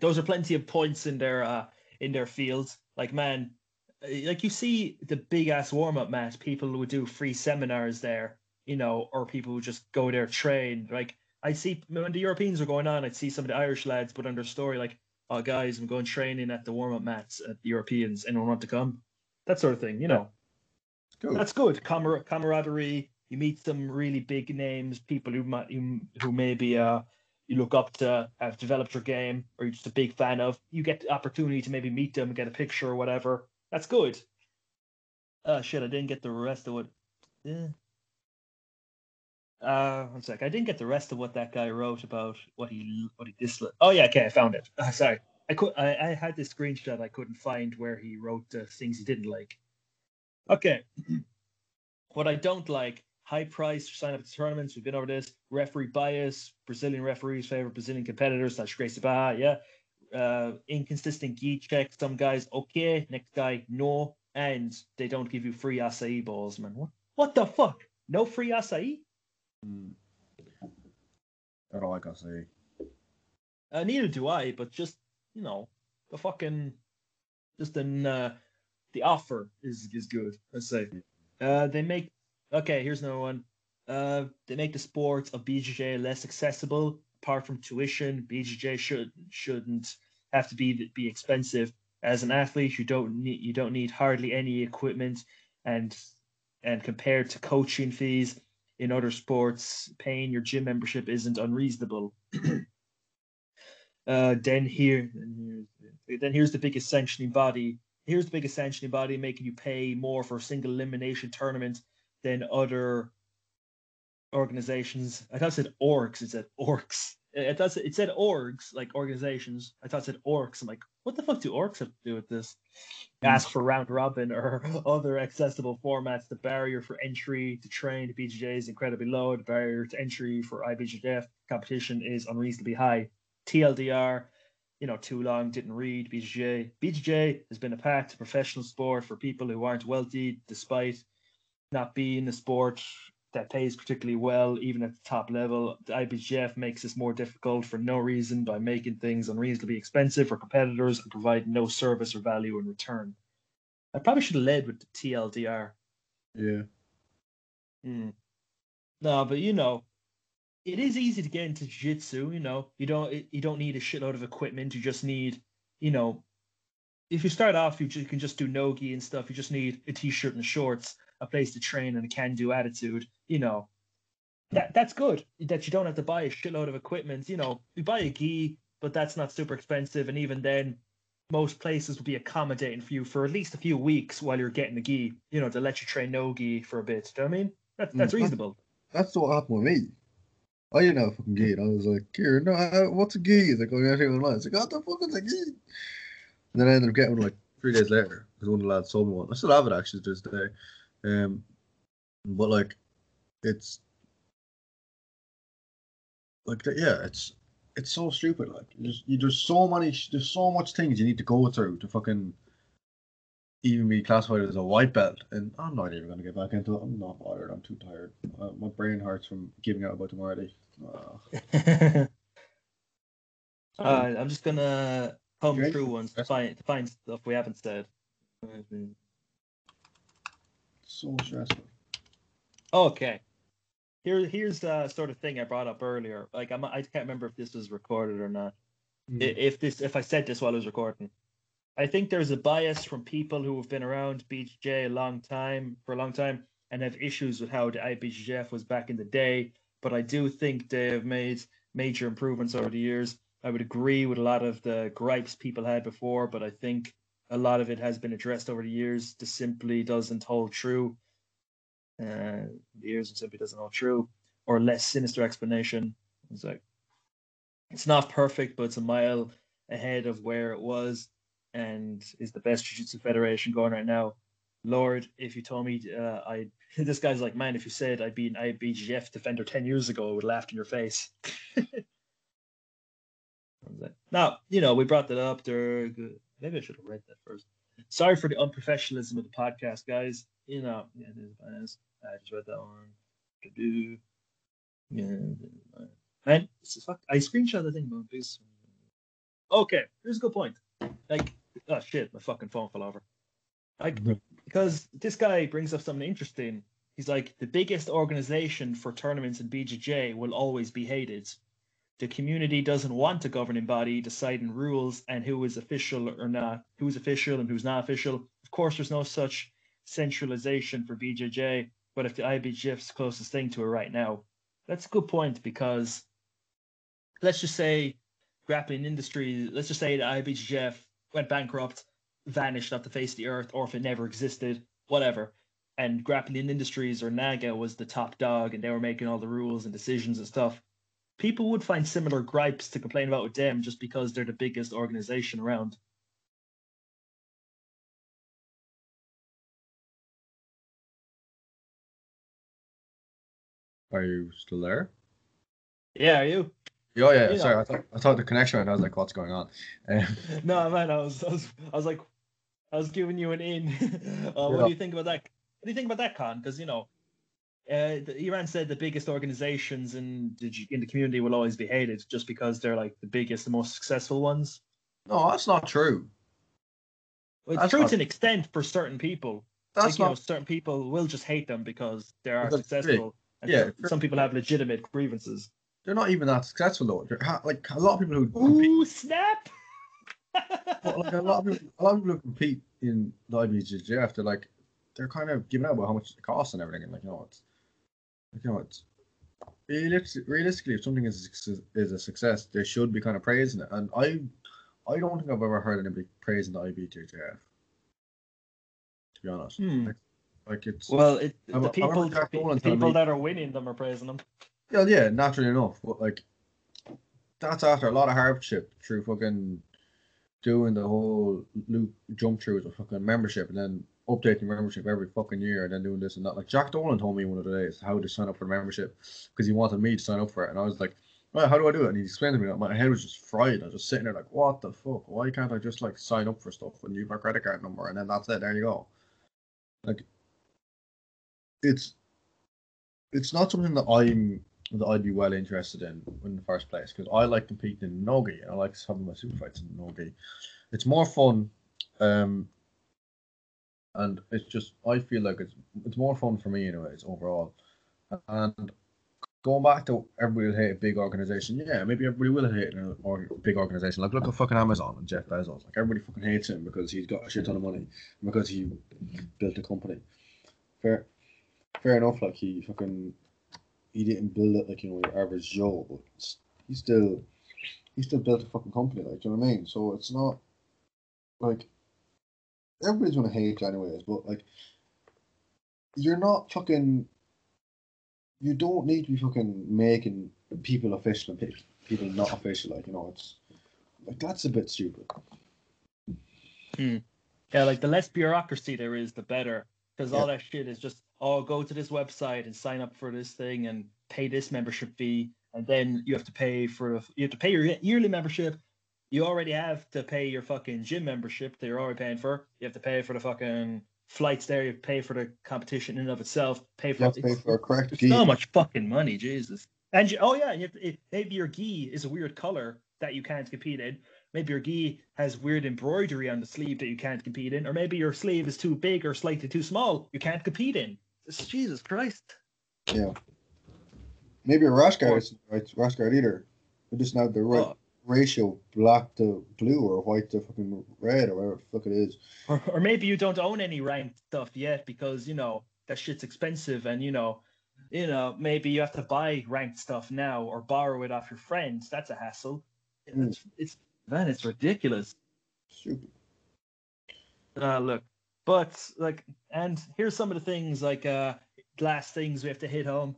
those are plenty of points in their uh in their fields. Like man, uh, like you see the big ass warm up mat, people would do free seminars there, you know, or people would just go there train. Like I see when the Europeans were going on, I'd see some of the Irish lads put on their story like, "Oh guys, I'm going training at the warm up mats at the Europeans. Anyone want to come?" That sort of thing, you know. That's good. Camar- camaraderie. You meet some really big names, people who might who, who maybe uh you look up to, have developed your game, or you're just a big fan of. You get the opportunity to maybe meet them and get a picture or whatever. That's good. Uh shit, I didn't get the rest of what. Yeah. Uh, one sec. I didn't get the rest of what that guy wrote about what he what he disliked. Oh yeah, okay, I found it. Uh, sorry, I could I, I had this screenshot. I couldn't find where he wrote the things he didn't like. Okay, what I don't like: high price for sign up to tournaments. We've been over this. Referee bias. Brazilian referees favor Brazilian competitors. That's Gracie Barra. Yeah. Uh, inconsistent gi check. Some guys okay. Next guy no. And they don't give you free acai balls, man. What? What the fuck? No free acai? Mm. I don't like I say. Uh, neither do I, but just you know, the fucking just an uh, the offer is is good. Let's say. Uh, they make okay. Here's another one. Uh, they make the sports of BJJ less accessible. Apart from tuition, BJJ should shouldn't have to be be expensive. As an athlete, you don't need you don't need hardly any equipment, and and compared to coaching fees in other sports, paying your gym membership isn't unreasonable. uh, then here, then here's the biggest sanctioning body. Here's the biggest sanctioning body making you pay more for a single elimination tournament than other organizations. I thought it said orcs. It said orcs. I thought it said orgs, like organizations. I thought it said orcs. I'm like, what the fuck do orcs have to do with this? Hmm. Ask for round robin or other accessible formats. The barrier for entry to train to BJJ is incredibly low. The barrier to entry for IBJJF competition is unreasonably high. TLDR, you know, too long, didn't read BJJ. BJJ has been a path to professional sport for people who aren't wealthy, despite not being a sport that pays particularly well, even at the top level. The IBJJF makes this more difficult for no reason by making things unreasonably expensive for competitors and provide no service or value in return. I probably should have led with the TLDR. Yeah. Hmm. No, but you know, it is easy to get into jiu-jitsu. You know, you don't you don't need a shitload of equipment. You just need, you know, if you start off, you, you can just do nogi and stuff. You just need a t-shirt and shorts a place to train and a can-do attitude, you know, that that's good. That you don't have to buy a shitload of equipment. You know, you buy a gi, but that's not super expensive, and even then, most places will be accommodating for you for at least a few weeks while you're getting the gi. You know, to let you train no gi for a bit. Do you know what I mean? That's that's mm, reasonable. That's what happened with me. I didn't have a fucking gi, and I was like, "Here, no, uh, what's a gi?" He's like, "Oh, yeah, online." I was like, "What the fuck is a gi?" And then I ended up getting one like three days later because one of the lads sold me one. I still have it actually to this day. Um, but like, it's like yeah, it's it's so stupid. Like, there's you, there's so many, there's so much things you need to go through to fucking even be classified as a white belt, and I'm not even gonna get back into it. I'm not bothered. I'm too tired. Uh, my brain hurts from giving out about them already. Uh. uh, I'm just gonna come through ones to find to find stuff we haven't said Okay. Here, here's the sort of thing I brought up earlier. Like I'm, I can't remember if this was recorded or not. Mm. If this, if I said this while I was recording, I think there's a bias from people who have been around BJJ a long time for a long time and have issues with how the IBJJF was back in the day. But I do think they have made major improvements over the years. I would agree with a lot of the gripes people had before, but I think a lot of it has been addressed over the years. This simply doesn't hold true. Uh, years simply doesn't hold true, or less sinister explanation. It's like it's not perfect, but it's a mile ahead of where it was, and is the best jiu-jitsu federation going right now. Lord, if you told me uh, I this guy's like, man, if you said I'd be an IBJJF defender ten years ago, I would laugh in your face. now, you know, we brought that up. They're good Maybe I should have read that first. Sorry for the unprofessionalism of the podcast, guys. You know, yeah, it is. I just read that one. Do yeah, man, fuck. I screenshot the thing, man. Please. Okay, here's a good point. Like, oh shit, my fucking phone fell over. Like, mm-hmm. because this guy brings up something interesting. He's like, the biggest organization for tournaments in BJJ will always be hated the community doesn't want a governing body deciding rules and who is official or not, who is official and who's not official. Of course, there's no such centralization for BJJ, but if the IBJJF's closest thing to it right now, that's a good point because let's just say grappling industry, let's just say the IBJJF went bankrupt, vanished off the face of the earth, or if it never existed, whatever. And grappling industries or NAGA was the top dog and they were making all the rules and decisions and stuff people would find similar gripes to complain about with them just because they're the biggest organization around. Are you still there? Yeah, are you? Oh yeah, yeah. sorry. I thought I thought the connection went. I was like, "What's going on?" Um, no, man. I was, I was, I was like, I was giving you an in. uh, what do you think about that? What do you think about that, Con? Because you know, uh, Iran said the biggest organizations in the, in the community will always be hated just because they're like the biggest, the most successful ones. No, that's not true. Well, it's that's true not... to an extent for certain people. That's like, not... know, certain people will just hate them because they are successful. yeah, some people have legitimate grievances. They're not even that successful though. They're, like a lot of people who compete... Ooh, snap! like a lot of people, a lot of people who compete in the IBJJF, they're like they're kind of giving out about how much it costs and everything, and like you know, it's like, you know, it's realistically, if something is a success- is a success, they should be kind of praising it. And I, I don't think I've ever heard anybody praising the IBJJF. To be honest, Hmm. like, like it's Well, it, I the remember people, Jack the people me- that are winning them are praising them. Yeah, yeah, naturally enough, but like that's after a lot of hardship through fucking doing the whole loop jump through with a fucking membership and then updating membership every fucking year and then doing this and that. Like Jack Dolan told me one of the days how to sign up for the membership because he wanted me to sign up for it, and I was like, "Well, how do I do it?" And he explained to me that my head was just fried. I was just sitting there like, "What the fuck? Why can't I just like sign up for stuff when you have a credit card number and then that's it? There you go." Like, it's it's not something that I'm that I'd be well interested in in the first place because I like competing in nogi and I like having my super fights in nogi. It's more fun, um, and it's just I feel like it's it's more fun for me anyways overall. And going back to everybody will hate a big organization, yeah, maybe everybody will hate a or big organization. Like look at fucking Amazon and Jeff Bezos. Like everybody fucking hates him because he's got a shit ton of money because he built a company. Fair, fair enough. Like he fucking he didn't build it like you know your average Joe, but he still he still built a fucking company. Like do you know what I mean? So it's not like everybody's gonna hate you anyways, but like you're not fucking. You don't need to be fucking making people official and people not official. Like you know, it's like that's a bit stupid. Hmm. Yeah, like the less bureaucracy there is, the better. Because all that shit is just, oh, go to this website and sign up for this thing and pay this membership fee, and then you have to pay for you have to pay your yearly membership. You already have to pay your fucking gym membership that you're already paying for. You have to pay for the fucking flights there. You pay for the competition in and of itself. Pay for pay for a correct gi. so much fucking money, Jesus. And you, oh yeah, you to, it, maybe your gi is a weird color that you can't compete in. Maybe your gi has weird embroidery on the sleeve that you can't compete in, or maybe your sleeve is too big or slightly too small. You can't compete in. It's- Jesus Christ. Yeah. Maybe a rash guard Or- is right. Rash guard either. We just not the right Oh, ratio, black to blue or white to fucking red or whatever the fuck it is. or, or maybe you don't own any ranked stuff yet because you know that shit's expensive, and you know, you know maybe you have to buy ranked stuff now or borrow it off your friends. That's a hassle. Mm. It's, it's man, it's ridiculous. Stupid. Uh, look, but like, and here's some of the things like uh, last things we have to hit home.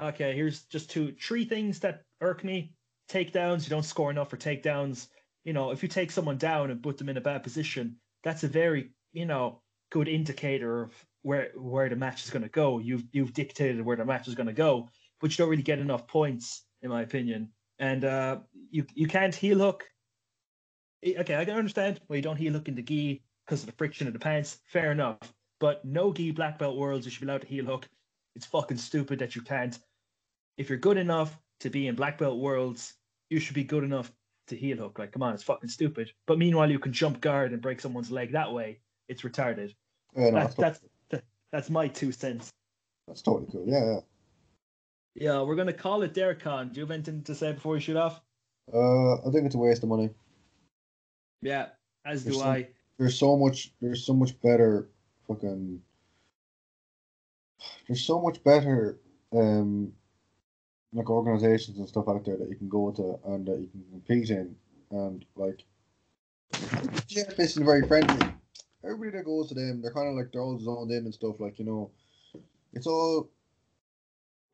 Okay, here's just two, three things that irk me. Takedowns, you don't score enough for takedowns. You know, if you take someone down and put them in a bad position, that's a very, you know, good indicator of where where the match is going to go. You've you've dictated where the match is going to go, but you don't really get enough points, in my opinion. And uh, you you can't heel hook. Okay, I can understand why you don't heel hook in the gi because of the friction of the pants. Fair enough. But no gi black belt worlds, you should be allowed to heel hook. It's fucking stupid that you can't. If you're good enough to be in black belt worlds, you should be good enough to heel hook. Like, come on, it's fucking stupid. But meanwhile, you can jump guard and break someone's leg that way. It's retarded. Yeah, no, That's that's, that's that, that's my two cents. that's totally cool. Yeah, yeah. Yeah, we're gonna call it Dercon. Do you have anything to say before we shoot off? Uh, I think it's a waste of money. Yeah, as do There's some- I. There's so much. There's so much better. Fucking. There's so much better. Um. Like organizations and stuff out there that you can go to and that you can compete in, and like. Jeff isn't very friendly. Everybody that goes to them, they're kind of like they're all zoned in and stuff. Like you know, it's all.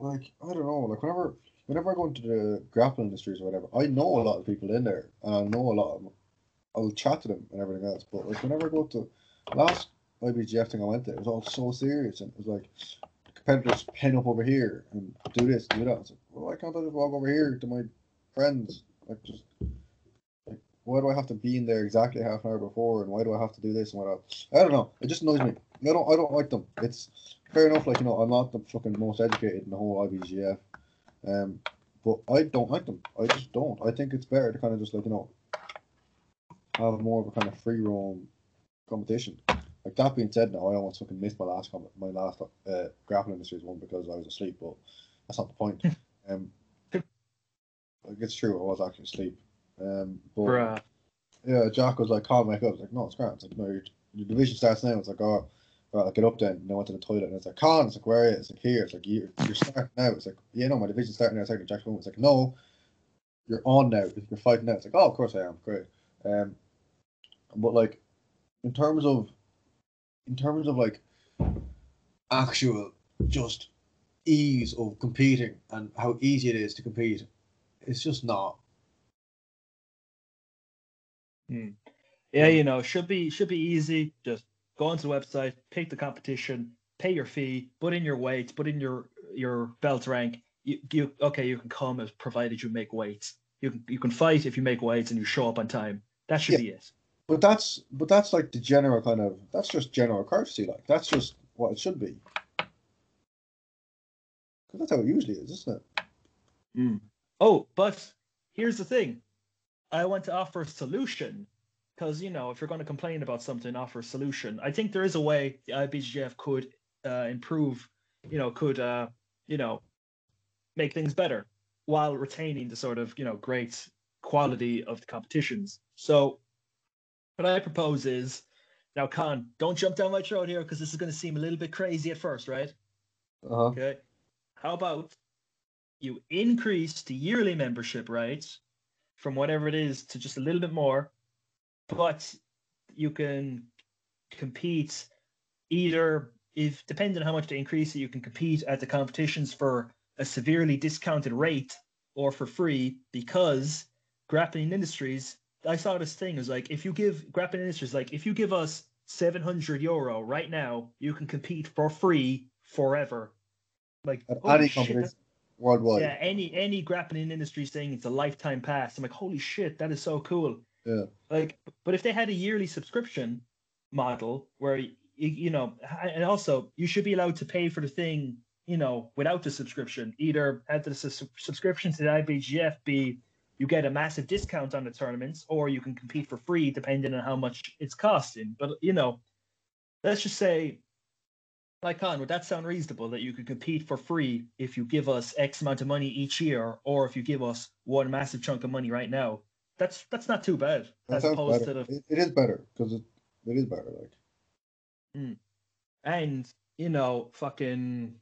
Like I don't know. Like whenever, whenever I go into the grappling industries or whatever, I know a lot of people in there, and I know a lot of them. I'll chat to them and everything else. But like whenever I go to last IBJJF thing I went to, it was all so serious and it was like competitors pin up over here and do this, do that. Like, well, why can't I just walk over here to my friends? Like just like why do I have to be in there exactly half an hour before and why do I have to do this and what else? I don't know. It just annoys me. I don't I don't like them. It's fair enough, like you know, I'm not the fucking most educated in the whole IBJJF. Um but I don't like them. I just don't. I think it's better to kind of just like, you know, have more of a kind of free roam competition. Like that being said, now I almost fucking missed my last com- my last uh, grappling industries one because I was asleep, but that's not the point. um, like it's true, I was actually asleep. Um, but Bruh. yeah, Jack was like, "Call me." I was like, "No, it's grand." It's like, "No, your, your division starts now." It's like, "Oh, Right, I get up then and I went to the toilet and it's like, "Can't." it's like, where? It's like, here. It's like, you're, you're starting now. It's like, yeah, no, my division's starting now. It's like, Jack's It's like, no, you're on now. You're fighting now. It's like, oh, of course I am. Great. Um, but like, in terms of, in terms of like, actual just ease of competing and how easy it is to compete, it's just not. Hmm. Yeah, you know, should be should be easy. Just go onto the website, pick the competition, pay your fee, put in your weights, put in your your belt rank. You, you okay? You can come as provided you make weights. You can you can fight if you make weights and you show up on time. That should Yeah. be it. But that's but that's like the general kind of that's just general courtesy. Like that's just what it should be. 'Cause that's how it usually is, isn't it? Oh, but here's the thing. I want to offer a solution because you know if you're going to complain about something, offer a solution. I think there is a way the IBJJF could uh, improve. You know, could uh, you know make things better while retaining the sort of you know great quality of the competitions. So what I propose is now, Con, don't jump down my throat here because this is going to seem a little bit crazy at first, right? Uh huh. Okay. How about you increase the yearly membership rights from whatever it is to just a little bit more, but you can compete either if depending on how much they increase it, you can compete at the competitions for a severely discounted rate or for free because grappling industries I saw this thing is like if you give grappling industries like if you give us 700 euro right now, you can compete for free forever. Like At any that's- worldwide. yeah, any any grappling industry saying it's a lifetime pass. I'm like, holy shit, that is so cool. Yeah. Like, but if they had a yearly subscription model where you, you know, and also you should be allowed to pay for the thing, you know, without the subscription. Either had the sus- subscription to the IBJJF be you get a massive discount on the tournaments, or you can compete for free depending on how much it's costing. But you know, let's just say like Con, would that sound reasonable that you could compete for free if you give us X amount of money each year, or if you give us one massive chunk of money right now? That's that's not too bad That as opposed better. to the It, is better because it, it is better. Like and you know fucking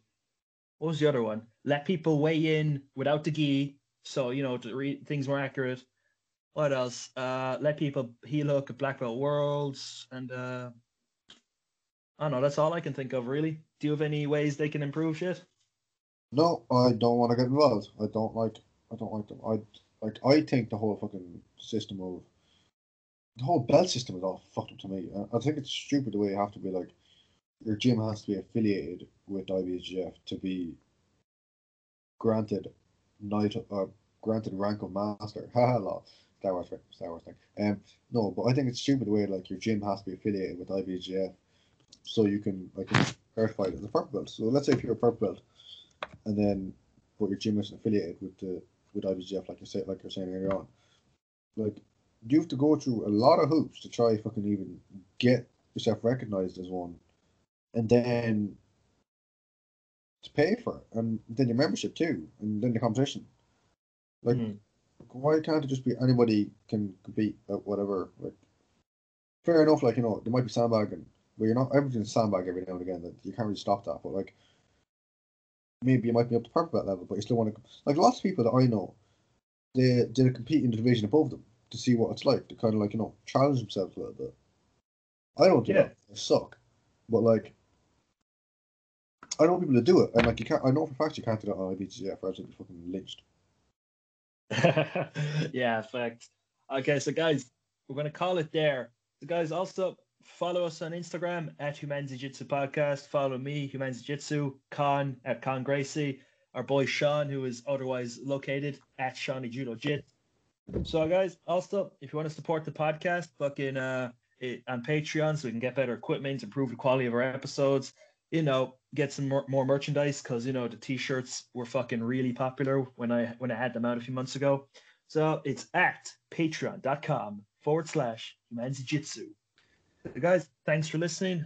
what was the other one? Let people weigh in without the gi, so you know to read things more accurate. What else? Uh, let people heel hook at Black Belt Worlds, and uh, I don't know. That's all I can think of really. Do you have any ways they can improve shit? no, I don't want to get involved. I don't like. I don't like them. I like. I think the whole fucking system of the whole belt system is all fucked up to me. I, think it's stupid the way you have to be like your gym has to be affiliated with IBJJF to be granted night uh, granted rank of master. Haha, lol. Star Wars, thing, Star Wars thing. Um, no, but I think it's stupid the way like your gym has to be affiliated with IBJJF so you can like certify it as a purple belt. So let's say if you're a purple belt, and then but your gym isn't affiliated with the with IBJJF, like you say, like you're saying earlier on, like you have to go through a lot of hoops to try fucking even get yourself recognized as one, and then to pay for it, and then your membership too, and then the competition. Like, Mhm. why can't it just be anybody can compete at whatever? Like, fair enough. Like you know, there might be sandbagging, but you're not everything's sandbag every now and again. That you can't really stop that. But like, maybe you might be up to purple belt level, but you still want to. Like lots of people that I know, they they compete in the division above them to see what it's like to kind of like you know challenge themselves a little bit. I don't do Yeah. that. I suck. But like, I know people that do it, and like you can't. I know for a fact you can't do that on IBJJF, or else be fucking lynched. yeah, fact. Okay, so guys, we're gonna call it there. So guys, also follow us on Instagram at Human Jiu-Jitsu Podcast. Follow me, Human Jiu-Jitsu, Con at Con Gracie, our boy Sean, who is otherwise located at Shawnee Judo Jit. So guys, also if you want to support the podcast, fucking uh it, on Patreon so we can get better equipment, improve the quality of our episodes, you know, get some more, more merchandise because you know the t-shirts were fucking really popular when I when I had them out a few months ago. So it's at patreon.com forward slash humanjitsu. Guys, thanks for listening.